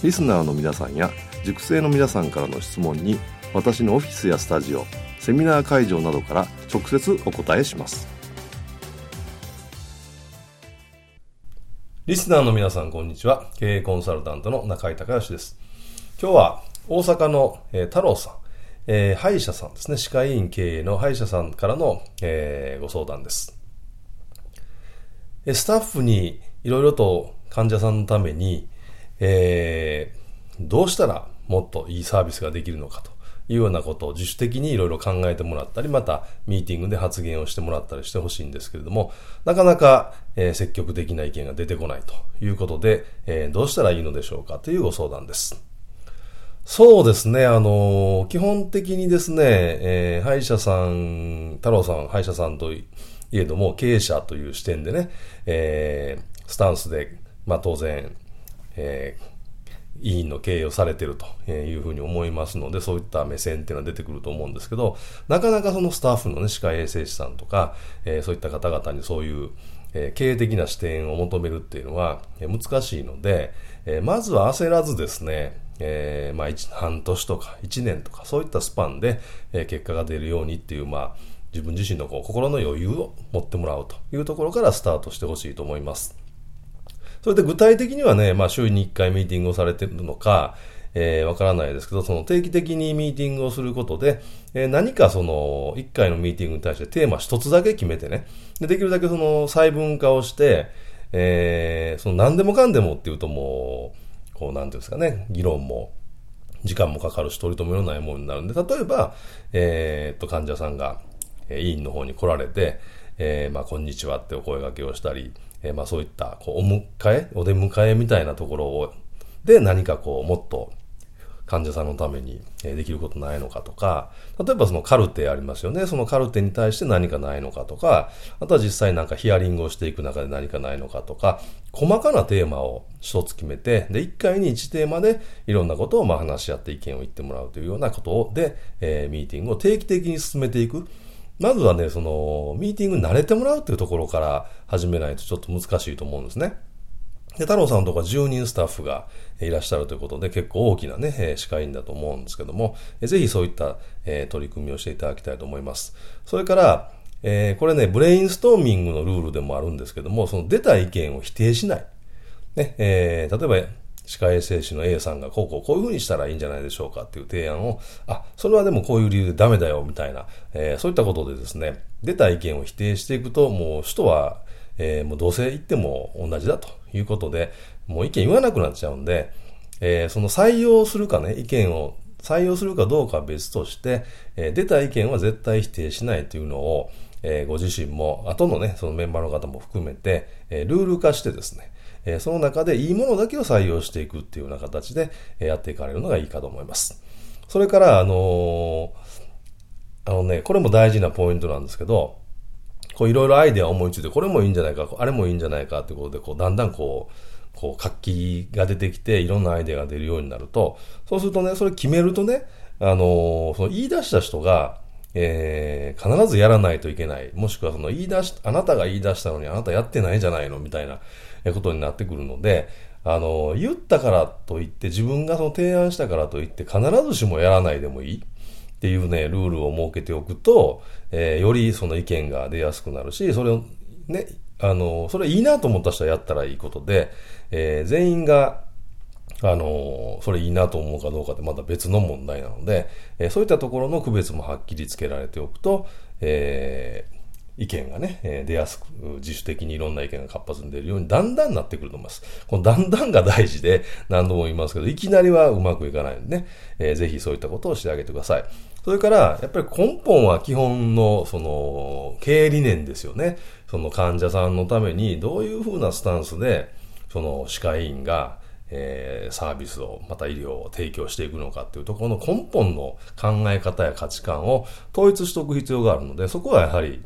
リスナーの皆さんや塾生の皆さんからの質問に私のオフィスやスタジオセミナー会場などから直接お答えします。リスナーの皆さんこんにちは。経営コンサルタントの中井隆義です。今日は大阪の、えー、太郎さん、えー、歯医者さんですね。歯科医院経営の歯医者さんからの、えー、ご相談です。スタッフにいろいろと患者さんのために、えー、どうしたらもっといいサービスができるのかというようなことを自主的にいろいろ考えてもらったり、またミーティングで発言をしてもらったりしてほしいんですけれども、なかなか、えー、積極的な意見が出てこないということで、えー、どうしたらいいのでしょうかというご相談です。そうですね、あの基本的にですね、え、歯医者さん、太郎さん、歯医者さんといえども、経営者という視点でね、え、スタンスで、まあ当然、えー、委員の経営をされてるというふうに思いますので、そういった目線っていうのは出てくると思うんですけど、なかなかそのスタッフのね、歯科衛生士さんとか、えー、そういった方々にそういう、え、経営的な視点を求めるっていうのは、難しいので、え、まずは焦らずですね、えー、まあ、半年とか1年とか、そういったスパンで、え、結果が出るようにっていう、まあ、自分自身のこう心の余裕を持ってもらうというところからスタートしてほしいと思います。それで具体的にはね、まあ週に1回ミーティングをされてるのか、えー、わからないですけど、その定期的にミーティングをすることで、えー、何かその1回のミーティングに対してテーマ1つだけ決めてね、でできるだけその細分化をして、えー、その何でもかんでもっていうともう、こうなんていうんですかね、議論も時間もかかるし取り留めのないものになるんで、例えば、えー、っと、患者さんが、え委員の方に来られて、えー、まあ、こんにちはってお声掛けをしたり、えー、まあそういった、こう、お迎え、お出迎えみたいなところを、で何かこう、もっと患者さんのためにできることないのかとか、例えばそのカルテありますよね。そのカルテに対して何かないのかとか、あとは実際なんかヒアリングをしていく中で何かないのかとか、細かなテーマを一つ決めて、で、一回に一テーマでいろんなことをまあ話し合って意見を言ってもらうというようなことで、えー、ミーティングを定期的に進めていく。まずはね、その、ミーティングに慣れてもらうっていうところから始めないとちょっと難しいと思うんですね。で、太郎さんとか10人スタッフがいらっしゃるということで、結構大きなね、え歯科医院だと思うんですけども、ぜひそういった、取り組みをしていただきたいと思います。それから、えこれね、ブレインストーミングのルールでもあるんですけども、その出た意見を否定しない。ね、え、例えば、歯科衛生士の A さんがこうこうこういうふうにしたらいいんじゃないでしょうかっていう提案を、あ、それはでもこういう理由でダメだよみたいな、えー、そういったことでですね、出た意見を否定していくと、もう人は、えー、もうどうせ言っても同じだということで、もう意見言わなくなっちゃうんで、えー、その採用するかね、意見を採用するかどうかは別として、えー、出た意見は絶対否定しないというのを、えー、ご自身も、後のね、そのメンバーの方も含めて、えー、ルール化してですね、えその中でいいものだけを採用していくっていうような形で、えやっていかれるのがいいかと思います。それから、あのあのね、これも大事なポイントなんですけど、こういろいろアイデアを思いついて、これもいいんじゃないか、あれもいいんじゃないかってことで、こうだんだんこう、こう活気が出てきて、いろんなアイデアが出るようになると、そうするとね、それ決めるとね、あのその言い出した人が、えー、必ずやらないといけない。もしくはその言い出し、あなたが言い出したのにあなたやってないじゃないのみたいなことになってくるので、あの、言ったからといって、自分がその提案したからといって、必ずしもやらないでもいいっていうね、ルールを設けておくと、えー、よりその意見が出やすくなるし、それをね、あの、それいいなと思った人はやったらいいことで、えー、全員が、あの、それいいなと思うかどうかってまた別の問題なので、えそういったところの区別もはっきりつけられておくと、えー意見がね、出やすく、自主的にいろんな意見が活発に出るようにだんだんなってくると思います。この だんだんが大事で何度も言いますけど、いきなりはうまくいかないんでね、えー、ぜひそういったことをしてあげてください。それから、やっぱり根本は基本の、その、経営理念ですよね。その患者さんのためにどういうふうなスタンスで、その歯科医院が、えー、サービスを、また医療を提供していくのかっていうところの根本の考え方や価値観を統一しておく必要があるので、そこはやはり、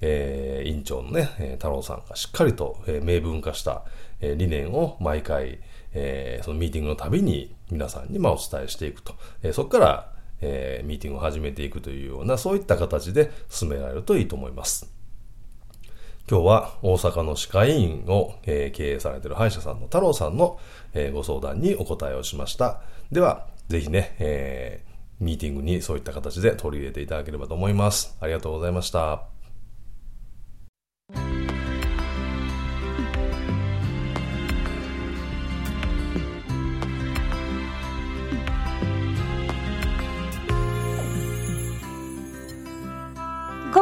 えー、院長のね、え太郎さんがしっかりと、えー、明文化した、えー、理念を毎回、えー、そのミーティングのたびに皆さんにまあお伝えしていくと。えー、そこから、えー、ミーティングを始めていくというような、そういった形で進められるといいと思います。今日は大阪の歯科医院を、え、経営されている歯医者さんの太郎さんの、え、ご相談にお答えをしました。では、ぜひね、えー、ミーティングにそういった形で取り入れていただければと思います。ありがとうございました。